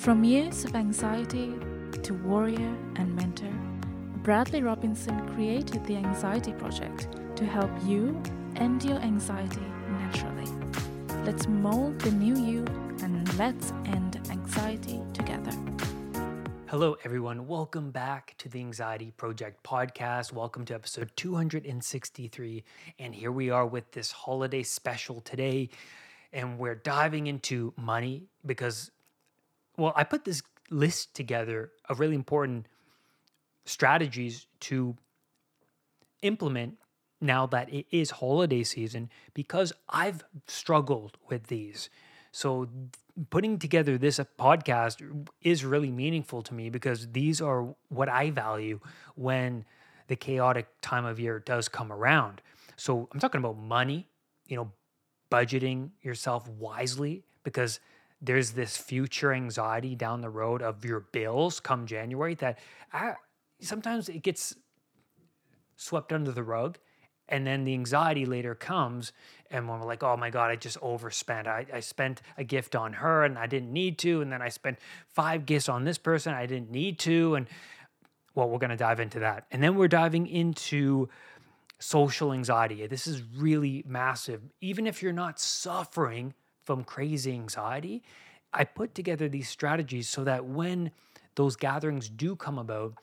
From years of anxiety to warrior and mentor, Bradley Robinson created the Anxiety Project to help you end your anxiety naturally. Let's mold the new you and let's end anxiety together. Hello, everyone. Welcome back to the Anxiety Project podcast. Welcome to episode 263. And here we are with this holiday special today. And we're diving into money because well, I put this list together of really important strategies to implement now that it is holiday season because I've struggled with these. So putting together this podcast is really meaningful to me because these are what I value when the chaotic time of year does come around. So I'm talking about money, you know, budgeting yourself wisely because there's this future anxiety down the road of your bills come January that I, sometimes it gets swept under the rug. And then the anxiety later comes, and when we're like, oh my God, I just overspent. I, I spent a gift on her and I didn't need to. And then I spent five gifts on this person I didn't need to. And well, we're going to dive into that. And then we're diving into social anxiety. This is really massive. Even if you're not suffering from crazy anxiety, I put together these strategies so that when those gatherings do come about,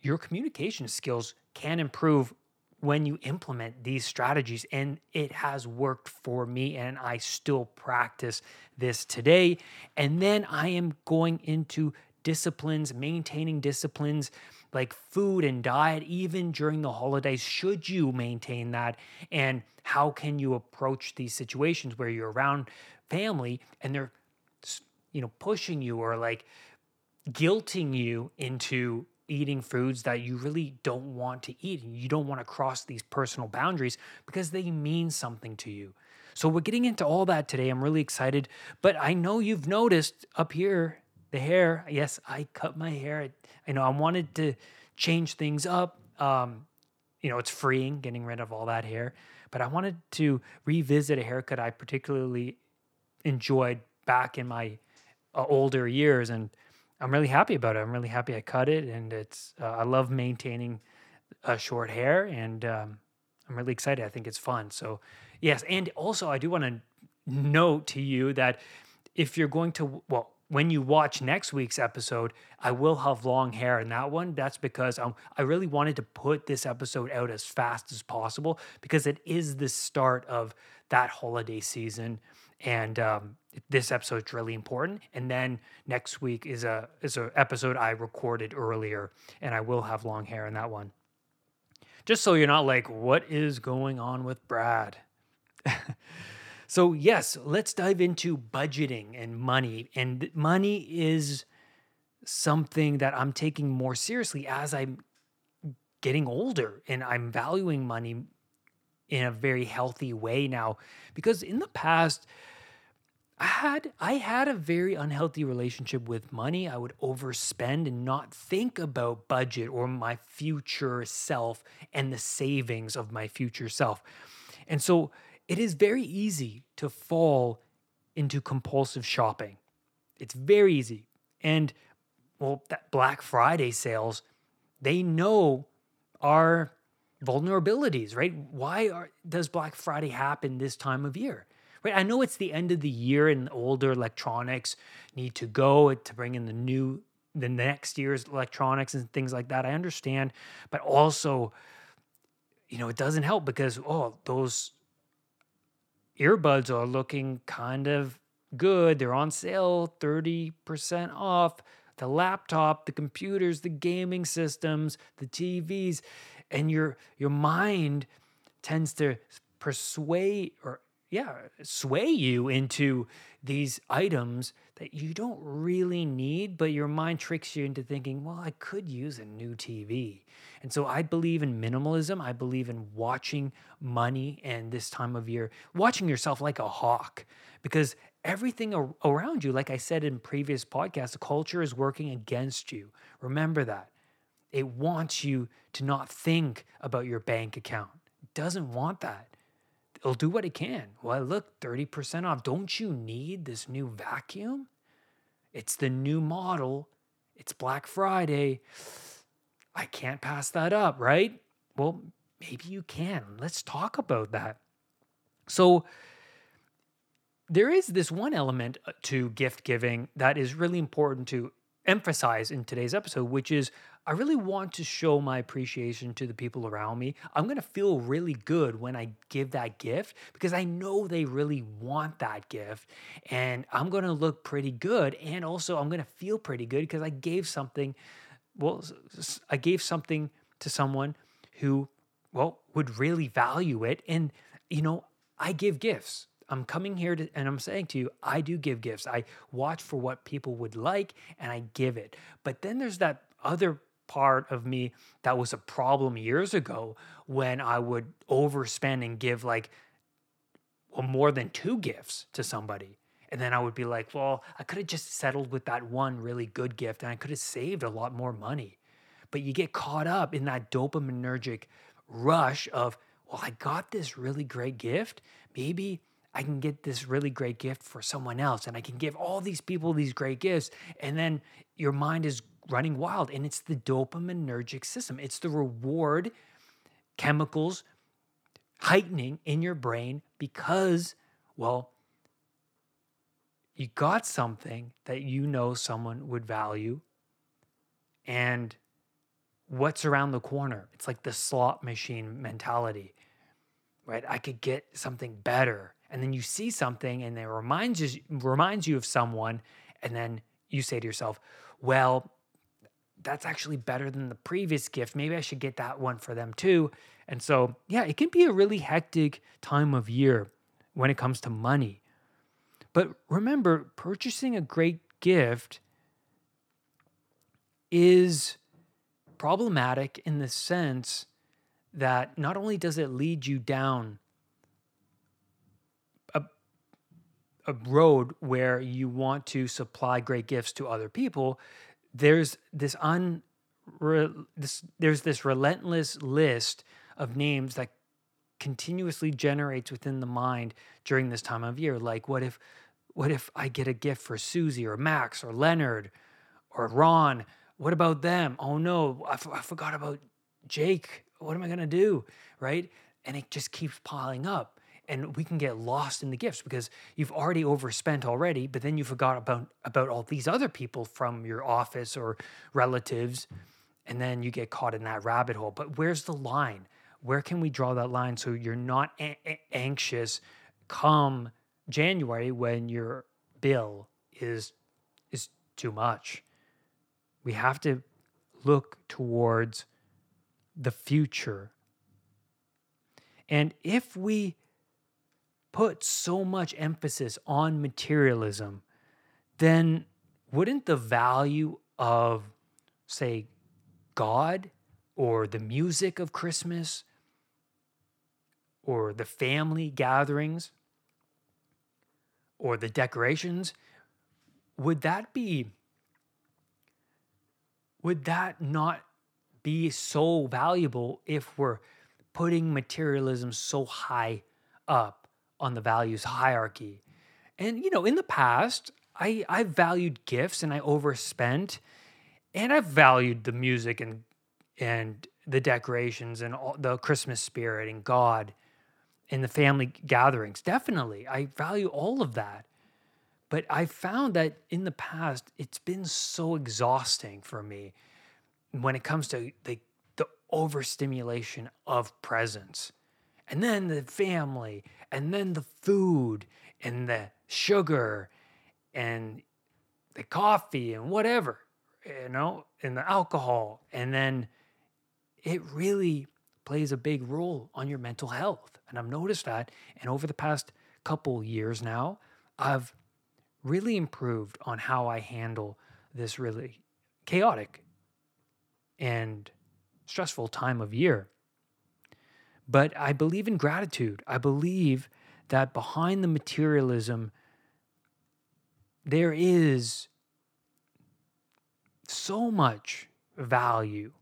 your communication skills can improve when you implement these strategies. And it has worked for me, and I still practice this today. And then I am going into disciplines, maintaining disciplines like food and diet, even during the holidays. Should you maintain that? And how can you approach these situations where you're around family and they're, you know, pushing you or like guilting you into eating foods that you really don't want to eat and you don't want to cross these personal boundaries because they mean something to you. So we're getting into all that today. I'm really excited, but I know you've noticed up here the hair. Yes, I cut my hair. I know I wanted to change things up. Um, you know, it's freeing getting rid of all that hair, but I wanted to revisit a haircut I particularly enjoyed back in my uh, older years, and I'm really happy about it. I'm really happy I cut it, and it's uh, I love maintaining uh, short hair, and um, I'm really excited. I think it's fun. So, yes, and also I do want to note to you that if you're going to well when you watch next week's episode, I will have long hair in that one. That's because um, I really wanted to put this episode out as fast as possible because it is the start of that holiday season, and um, this episode is really important. And then next week is a is a episode I recorded earlier, and I will have long hair in that one. Just so you're not like, what is going on with Brad? So, yes, let's dive into budgeting and money. And money is something that I'm taking more seriously as I'm getting older and I'm valuing money in a very healthy way now because in the past I had I had a very unhealthy relationship with money. I would overspend and not think about budget or my future self and the savings of my future self. And so it is very easy to fall into compulsive shopping. It's very easy. And well, that Black Friday sales, they know our vulnerabilities, right? Why are, does Black Friday happen this time of year? Right? I know it's the end of the year and older electronics need to go to bring in the new the next year's electronics and things like that. I understand, but also you know, it doesn't help because oh, those earbuds are looking kind of good. They're on sale, 30% off. The laptop, the computers, the gaming systems, the TVs, and your your mind tends to persuade or yeah, sway you into these items that you don't really need, but your mind tricks you into thinking, well, I could use a new TV. And so I believe in minimalism. I believe in watching money and this time of year, watching yourself like a hawk, because everything around you, like I said in previous podcasts, the culture is working against you. Remember that. It wants you to not think about your bank account. It doesn't want that it'll do what it can. Well, look, 30% off. Don't you need this new vacuum? It's the new model, it's Black Friday. I can't pass that up, right? Well, maybe you can. Let's talk about that. So, there is this one element uh, to gift giving that is really important to emphasize in today's episode, which is I really want to show my appreciation to the people around me. I'm going to feel really good when I give that gift because I know they really want that gift. And I'm going to look pretty good. And also, I'm going to feel pretty good because I gave something. Well, I gave something to someone who, well, would really value it. And, you know, I give gifts. I'm coming here to, and I'm saying to you, I do give gifts. I watch for what people would like and I give it. But then there's that other part of me that was a problem years ago when I would overspend and give like well, more than two gifts to somebody. And then I would be like, well, I could have just settled with that one really good gift and I could have saved a lot more money. But you get caught up in that dopaminergic rush of, well, I got this really great gift. Maybe I can get this really great gift for someone else and I can give all these people these great gifts. And then your mind is running wild. And it's the dopaminergic system, it's the reward chemicals heightening in your brain because, well, you got something that you know someone would value. And what's around the corner? It's like the slot machine mentality, right? I could get something better. And then you see something and it reminds you, reminds you of someone. And then you say to yourself, well, that's actually better than the previous gift. Maybe I should get that one for them too. And so, yeah, it can be a really hectic time of year when it comes to money. But remember, purchasing a great gift is problematic in the sense that not only does it lead you down a, a road where you want to supply great gifts to other people, there's this un this there's this relentless list of names that continuously generates within the mind during this time of year. Like what if what if i get a gift for susie or max or leonard or ron? What about them? Oh no I, f- I forgot about jake. What am i to do? Right? And it just keeps piling up and we can get lost in the gifts because you've already overspent already but then you forgot about about all these other people from your office or relatives and then you get caught in that rabbit hole. But where's the line? Where can we draw that line so you're not a- a- anxious come january when your bill is is too much? We have to look towards the future. And if we put so much emphasis on materialism, then wouldn't the value of, say, God or the music of Christmas or the family gatherings or the decorations, would that be, would that not be so valuable if we're putting materialism so high up? On the values hierarchy. And you know, in the past, I I valued gifts and I overspent, and I've valued the music and and the decorations and all, the Christmas spirit and God and the family gatherings. Definitely, I value all of that. But I found that in the past, it's been so exhausting for me when it comes to the the overstimulation of presents and then the family, and then the food, and the sugar, and the coffee, and whatever, you know, and the alcohol. And then it really plays a big role on your mental health. And I've noticed that. And over the past couple years now, I've really improved on how I handle this really chaotic and stressful time of year. But I believe in gratitude. I believe that behind the materialism, there is so much value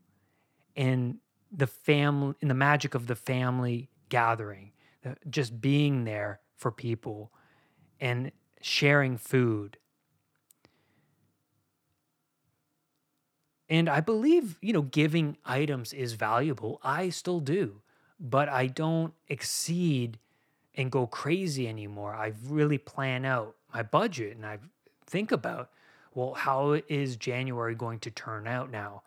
in the family, in the magic of the family gathering, just being there for people and sharing food. And I believe, you know, giving items is valuable. I still do, but I don't exceed and go crazy anymore. I really plan out my budget and I think about, well, how is January going to turn out now?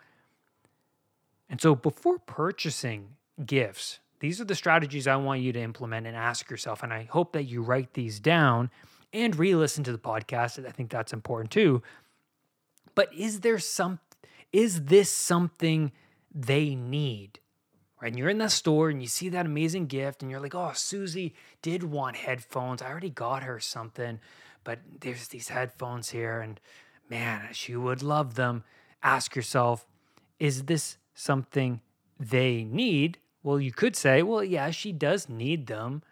And so before purchasing gifts, these are the strategies I want you to implement and ask yourself. And I hope that you write these down and re listen to the podcast. I think that's important too. But is there some, is this something they need? Right? And you're in that store and you see that amazing gift and you're like, oh, Susie did want headphones. I already got her something, but there's these headphones here and man, she would love them. Ask yourself, is this something they need? Well, you could say, well, yeah, she does need them.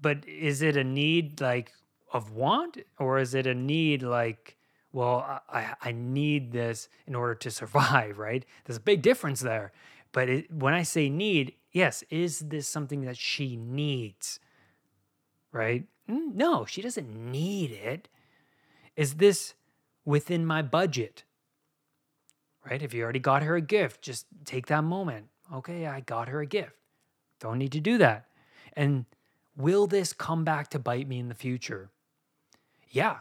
But is it a need like of want or is it a need like, well, I, I need this in order to survive, right? There's a big difference there. But it, when I say need, yes, is this something that she needs? Right? No, she doesn't need it. Is this within my budget? Right? If you already got her a gift, just take that moment. Okay, I got her a gift. Don't need to do that. And will this come back to bite me in the future? Yeah,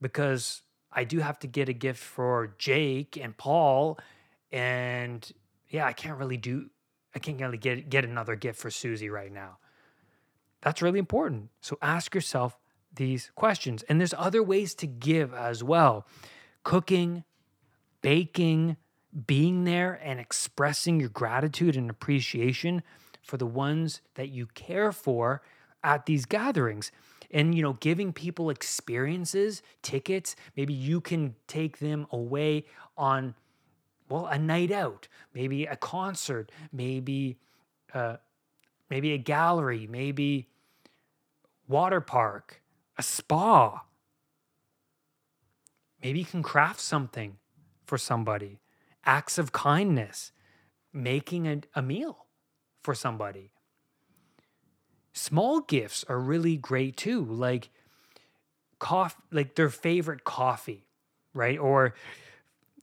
because I do have to get a gift for Jake and Paul and yeah, I can't really do, I can't really get, get another gift for Susie right now. That's really important. So ask yourself these questions. And there's other ways to give as well cooking, baking, being there and expressing your gratitude and appreciation for the ones that you care for at these gatherings and you know giving people experiences tickets maybe you can take them away on well, a night out, maybe a concert, maybe uh, maybe a gallery, maybe water park, a spa. Maybe you can craft something for somebody, acts of kindness, making a, a meal for somebody. Small gifts are really great too, like coffee, like their favorite coffee, right? Or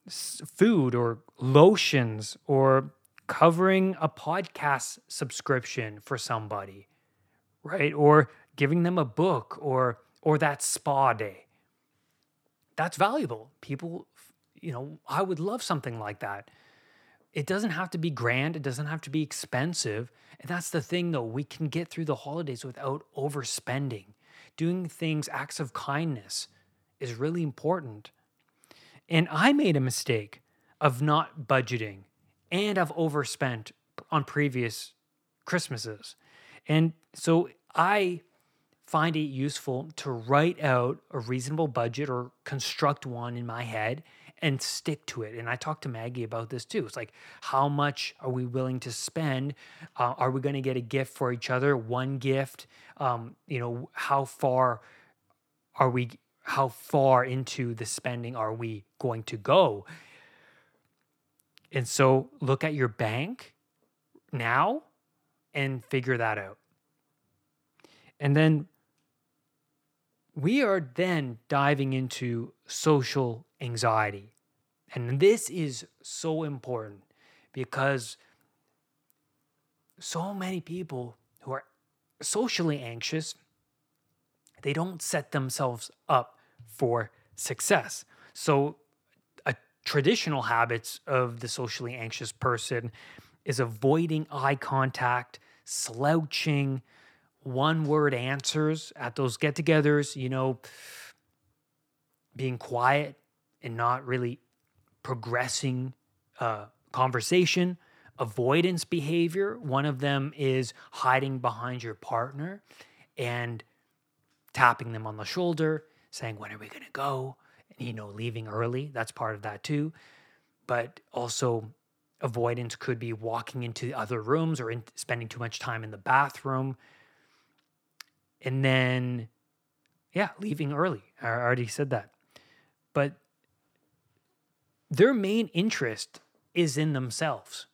food or lotions or covering a podcast subscription for somebody, right? Or giving them a book or or that spa day. That's valuable. People, you know, I would love something like that. It doesn't have to be grand, it doesn't have to be expensive. And that's the thing though, we can get through the holidays without overspending. Doing things acts of kindness is really important. And I made a mistake of not budgeting and I've overspent on previous Christmases. And so I find it useful to write out a reasonable budget or construct one in my head and stick to it. And I talked to Maggie about this too. It's like, how much are we willing to spend? Uh, are we going to get a gift for each other? One gift? Um, you know, how far are we how far into the spending are we going to go? And so look at your bank now and figure that out. And then we are then diving into social anxiety. And this is so important because so many people who are socially anxious they don't set themselves up for success. So, traditional habits of the socially anxious person is avoiding eye contact, slouching, one word answers at those get togethers, you know, being quiet and not really progressing uh, conversation, avoidance behavior. One of them is hiding behind your partner and tapping them on the shoulder, saying, When are we going to go? You know, leaving early. That's part of that too. But also, avoidance could be walking into other rooms or in, spending too much time in the bathroom. And then, yeah, leaving early. I already said that. But their main interest is in themselves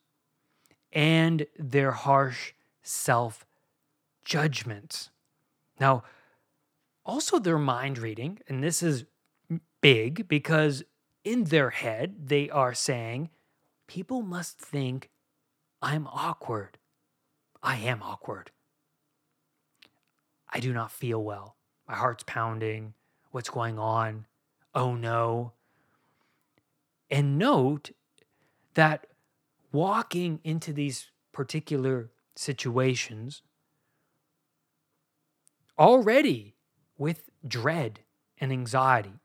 and their harsh self judgments. Now, also their mind reading, and this is big because in their head, they are saying, people must think I'm awkward. I am awkward. I do not feel well. My heart's pounding. What's going on? Oh no. And note that walking into these particular situations already with dread and anxiety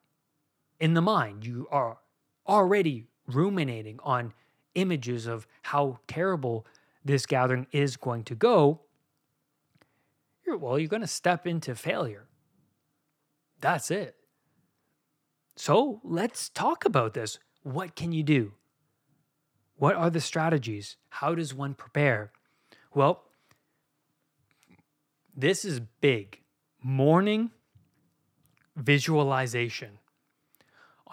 in the mind, you are already ruminating on images of how terrible this gathering is going to go. You're, well, you're going to step into failure. That's it. So let's talk about this. What can you do? What are the strategies? How does one prepare? Well, this is big. Morning visualization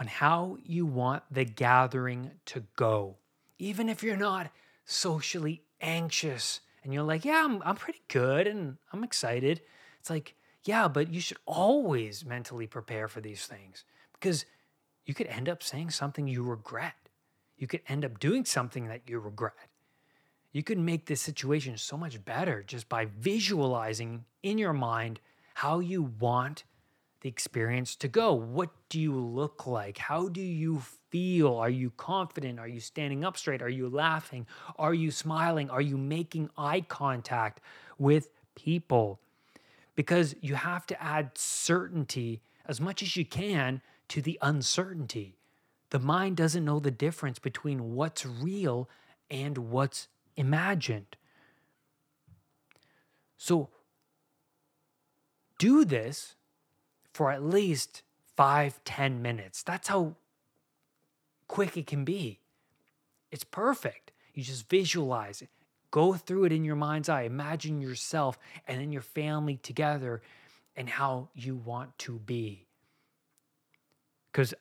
on how you want the gathering to go. Even if you're not socially anxious and you're like, yeah, I'm, I'm pretty good and I'm excited. It's like, yeah, but you should always mentally prepare for these things because you could end up saying something you regret. You could end up doing something that you regret. You could make this situation so much better just by visualizing in your mind how you want the experience to go. What do you look like? How do you feel? Are you confident? Are you standing up straight? Are you laughing? Are you smiling? Are you making eye contact with people? Because you have to add certainty as much as you can to the uncertainty. The mind doesn't know the difference between what's real and what's imagined. So, do this for at least five, ten minutes. That's how quick it can be. It's perfect. You just visualize it, go through it in your mind's eye, imagine yourself and then your family together and how you want to be. Because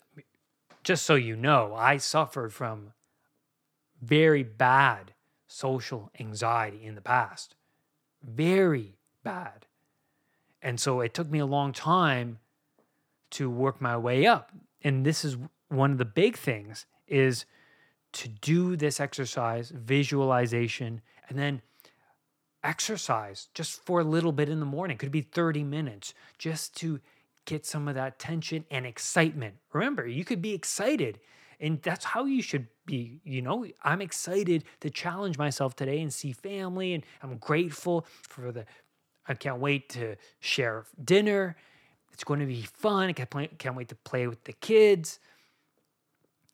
just so you know, I suffered from very bad social anxiety in the past. Very bad. And so it took me a long time to work my way up. And this is one of the big things is to do this exercise, visualization, and then exercise just for a little bit in the morning. Could be 30 minutes just to get some of that tension and excitement. Remember, you could be excited and that's how you should be you know i'm excited to challenge myself today and see family and i'm grateful for the I can't wait to share dinner. It's going to be fun. I can't, play, can't wait to play with the kids.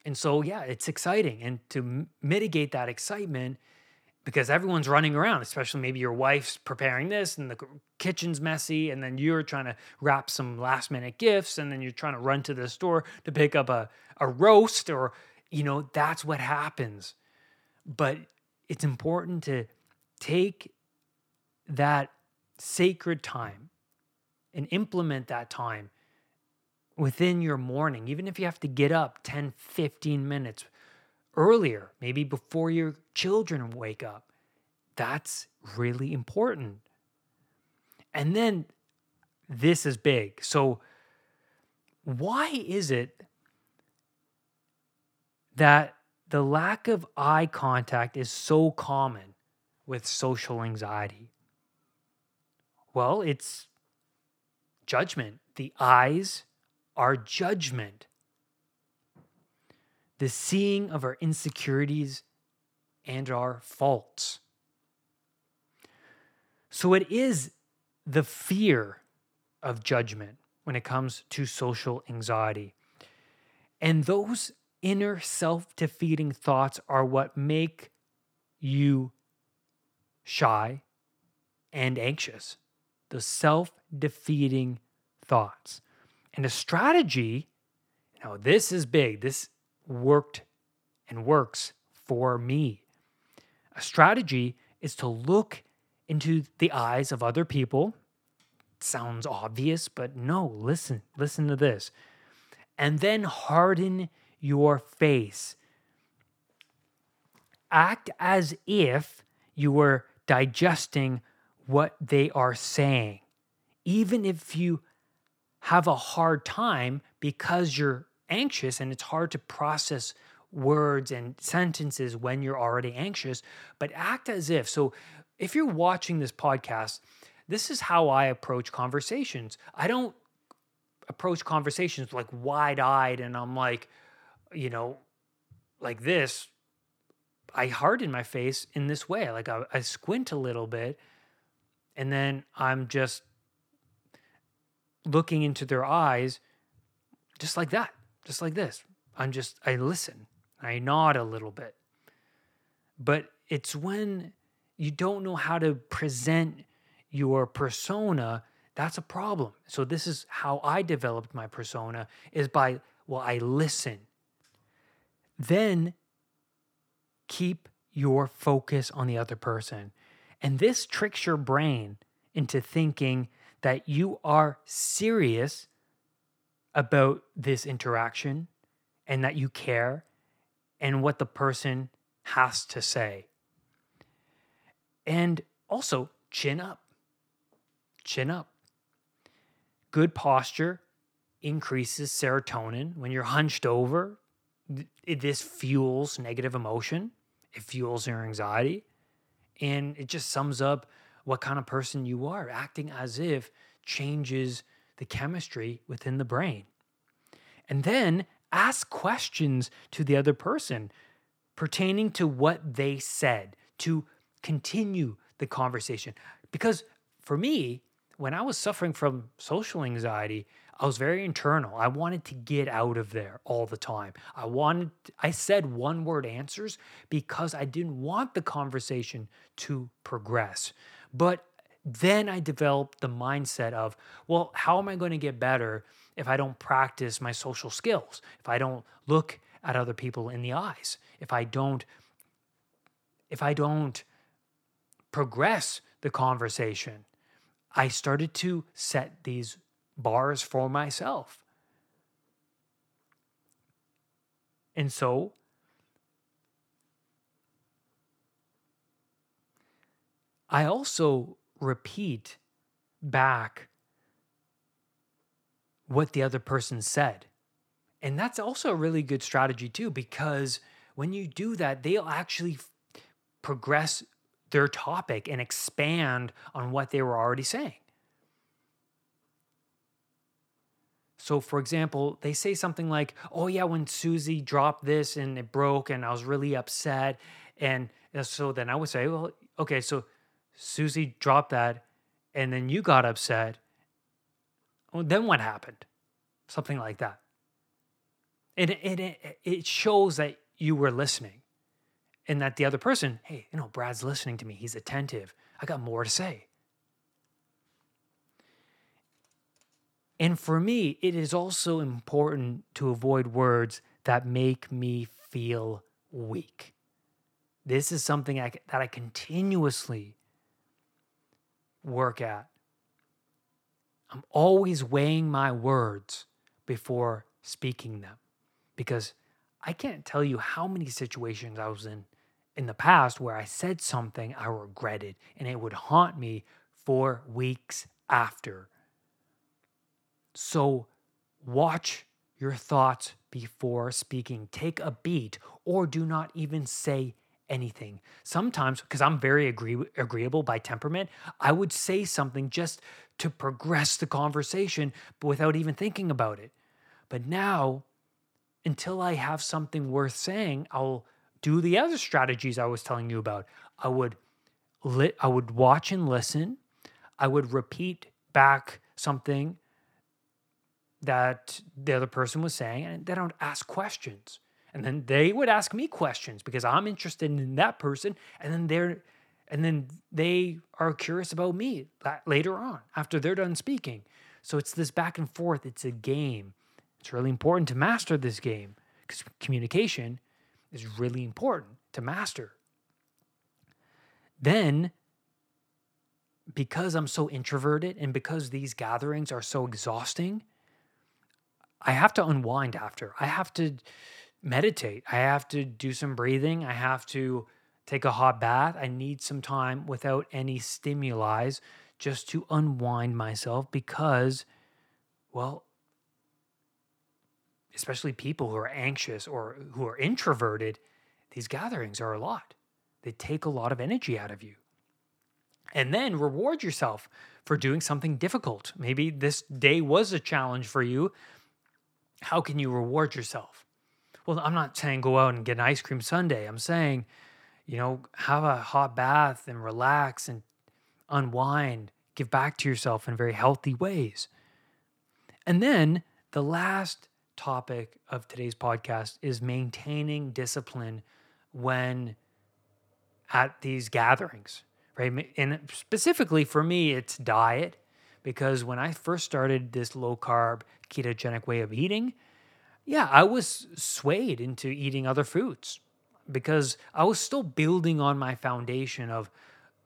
And so, yeah, it's exciting. And to m- mitigate that excitement, because everyone's running around, especially maybe your wife's preparing this and the kitchen's messy, and then you're trying to wrap some last minute gifts, and then you're trying to run to the store to pick up a, a roast, or, you know, that's what happens. But it's important to take that sacred time and implement that time within your morning, even if you have to get up 10, 15 minutes earlier, maybe before your children wake up. That's really important. And then this is big. So, why is it that the lack of eye contact is so common with social anxiety? Well, it's judgment. The eyes are judgment. The seeing of our insecurities and our faults. So it is the fear of judgment when it comes to social anxiety. And those inner self defeating thoughts are what make you shy and anxious the self defeating thoughts. And a strategy, now this is big, this worked and works for me. A strategy is to look into the eyes of other people. sounds obvious, but no, listen, listen to this. And then harden your face. Act as if you were digesting what they are saying. Even if you have a hard time because you're anxious and it's hard to process words and sentences when you're already anxious, but act as if. So if you're watching this podcast, this is how I approach conversations. I don't approach conversations like wide eyed and I'm like, you know, like this. I harden my face in this way. Like I, I squint a little bit and then I'm just looking into their eyes just like that, just like this. I'm just, I listen, I nod a little bit. But it's when you don't know how to present your persona that's a problem so this is how i developed my persona is by well i listen then keep your focus on the other person and this tricks your brain into thinking that you are serious about this interaction and that you care and what the person has to say. And also, chin up. Chin up. Good posture increases serotonin. When you're hunched over, this fuels negative emotion, it fuels your anxiety, and it just sums up what kind of person you are. Acting as if changes the chemistry within the brain. And then ask questions to the other person pertaining to what they said to continue the conversation. Because for me, when I was suffering from social anxiety, I was very internal. I wanted to get out of there all the time. I wanted I said one word answers because I didn't want the conversation to progress. But then I developed the mindset of, well, how am I going to get better if I don't practice my social skills? If I don't look at other people in the eyes? If I don't if I don't progress the conversation, I started to set these bars for myself. And so I also repeat back what the other person said. And that's also a really good strategy, too, because when you do that, they'll actually progress their topic and expand on what they were already saying. So, for example, they say something like, Oh, yeah, when Susie dropped this and it broke and I was really upset. And uh, so then I would say, Well, okay, so Susie dropped that and then you got upset. Well, then what happened? Something like that. And it, it, it shows that you were listening and that the other person, hey, you know, Brad's listening to me. He's attentive. I got more to say. And for me, it is also important to avoid words that make me feel weak. This is something I, that I continuously work at. I'm always weighing my words before speaking them because I can't tell you how many situations I was in in the past where I said something I regretted and it would haunt me for weeks after. So watch your thoughts before speaking. Take a beat or do not even say anything. Sometimes, because I'm very agree- agreeable by temperament, I would say something just to progress the conversation, but without even thinking about it. But now, until I have something worth saying, I'll do the other strategies I was telling you about. I would lit I would watch and listen. I would repeat back something that the other person was saying, and then I would ask questions. And then they would ask me questions because I'm interested in that person. And then they're and then they are curious about me later on after they're done speaking. So it's this back and forth. It's a game. It's really important to master this game because communication is really important to master. Then, because I'm so introverted and because these gatherings are so exhausting, I have to unwind after. I have to meditate. I have to do some breathing. I have to take a hot bath. I need some time without any stimuli just to unwind myself because, well, especially people who are anxious or who are introverted, these gatherings are a lot. They take a lot of energy out of you. And then reward yourself for doing something difficult. Maybe this day was a challenge for you. How can you reward yourself? Well, I'm not saying go out and get an ice cream sundae. I'm saying, you know, have a hot bath and relax and unwind, give back to yourself in very healthy ways. And then the last topic of today's podcast is maintaining discipline when at these gatherings, right? And specifically for me, it's diet because when I first started this low carb ketogenic way of eating, yeah, I was swayed into eating other foods because I was still building on my foundation of,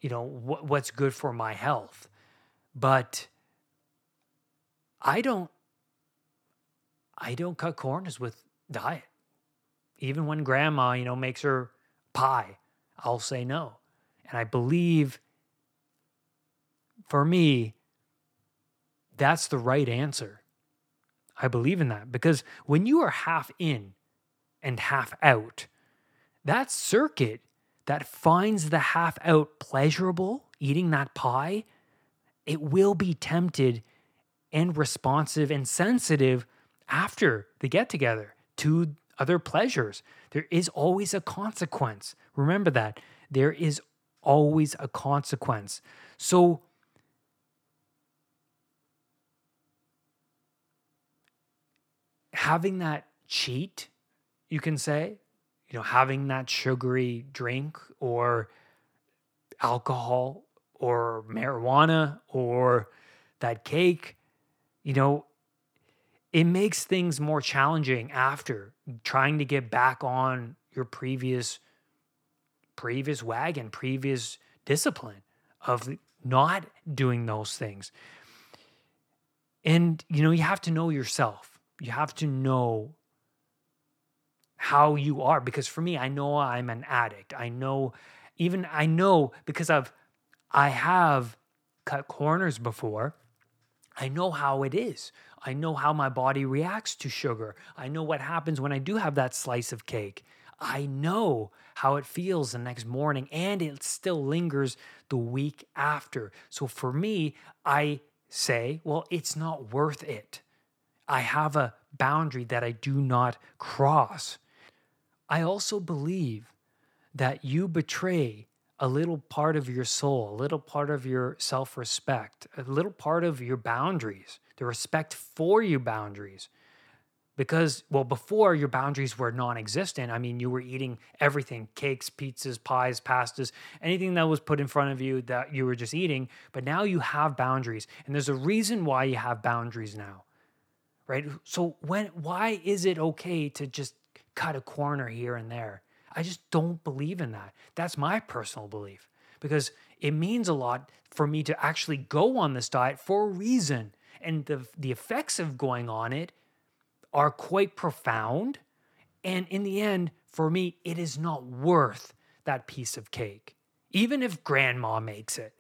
you know, wh- what's good for my health. But I don't I don't cut corners with diet. Even when grandma, you know, makes her pie, I'll say no. And I believe for me, that's the right answer. I believe in that because when you are half in and half out, that circuit that finds the half out pleasurable, eating that pie, it will be tempted and responsive and sensitive after the get together to other pleasures. There is always a consequence. Remember that. There is always a consequence. So, having that cheat, you can say, you know, having that sugary drink or alcohol or marijuana or that cake, you know, it makes things more challenging after trying to get back on your previous previous wagon, previous discipline of not doing those things. And you know, you have to know yourself. You have to know how you are because for me, I know I'm an addict. I know even I know because I've I have cut corners before. I know how it is. I know how my body reacts to sugar. I know what happens when I do have that slice of cake. I know how it feels the next morning and it still lingers the week after. So for me, I say, well, it's not worth it. I have a boundary that I do not cross. I also believe that you betray a little part of your soul, a little part of your self respect, a little part of your boundaries the respect for your boundaries. Because, well, before your boundaries were non existent, I mean, you were eating everything cakes, pizzas, pies, pastas, anything that was put in front of you that you were just eating. But now you have boundaries. And there's a reason why you have boundaries now, right? So, when, why is it okay to just cut a corner here and there? I just don't believe in that. That's my personal belief because it means a lot for me to actually go on this diet for a reason and the the effects of going on it are quite profound and in the end for me it is not worth that piece of cake even if grandma makes it.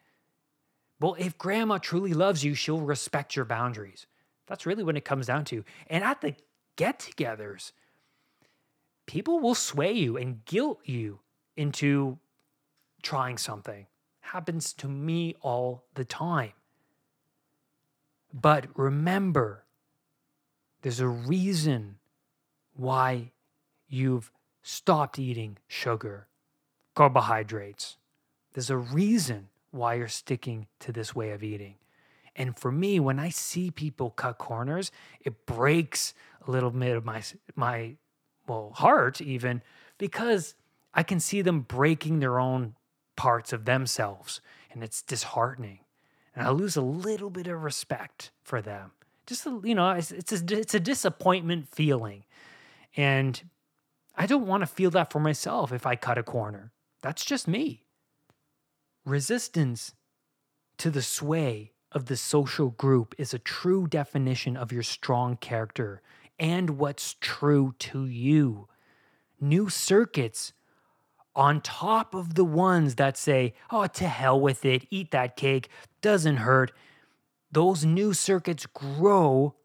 Well if grandma truly loves you she'll respect your boundaries. That's really what it comes down to. And at the get-togethers people will sway you and guilt you into trying something happens to me all the time but remember, there's a reason why you've stopped eating sugar, carbohydrates. There's a reason why you're sticking to this way of eating. And for me, when I see people cut corners, it breaks a little bit of my my well heart even because I can see them breaking their own parts of themselves and it's disheartening and I lose a little bit of respect for them. Just you know, it's it's a, it's a disappointment feeling, and I don't want to feel that for myself if I cut a corner. That's just me. Resistance to the sway of the social group is a true definition of your strong character and what's true to you. New circuits on top of the ones that say, oh, to hell with it, eat that cake, doesn't hurt. Those new circuits grow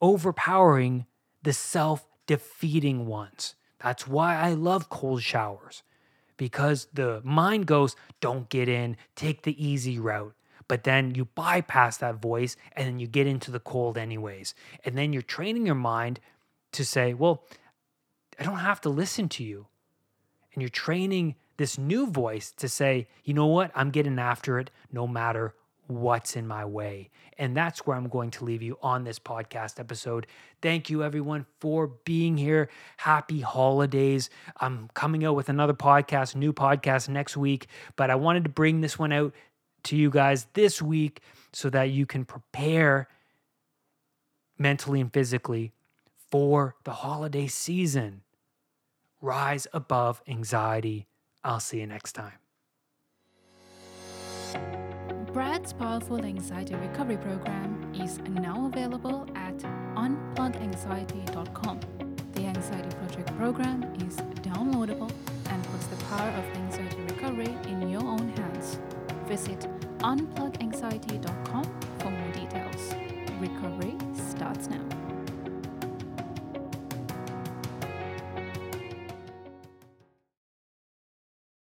overpowering the self defeating ones. That's why I love cold showers because the mind goes, don't get in, take the easy route. But then you bypass that voice and then you get into the cold, anyways. And then you're training your mind to say, well, I don't have to listen to you. And you're training this new voice to say, you know what? I'm getting after it no matter what's in my way. And that's where I'm going to leave you on this podcast episode. Thank you, everyone, for being here. Happy holidays. I'm coming out with another podcast, new podcast next week, but I wanted to bring this one out to you guys this week so that you can prepare mentally and physically for the holiday season. Rise above anxiety. I'll see you next time. Brad's Powerful Anxiety Recovery Program is now available at unpluganxiety.com. The Anxiety Project program is downloadable and puts the power of anxiety recovery in your own hands. Visit unpluganxiety.com for more details. Recovery starts now.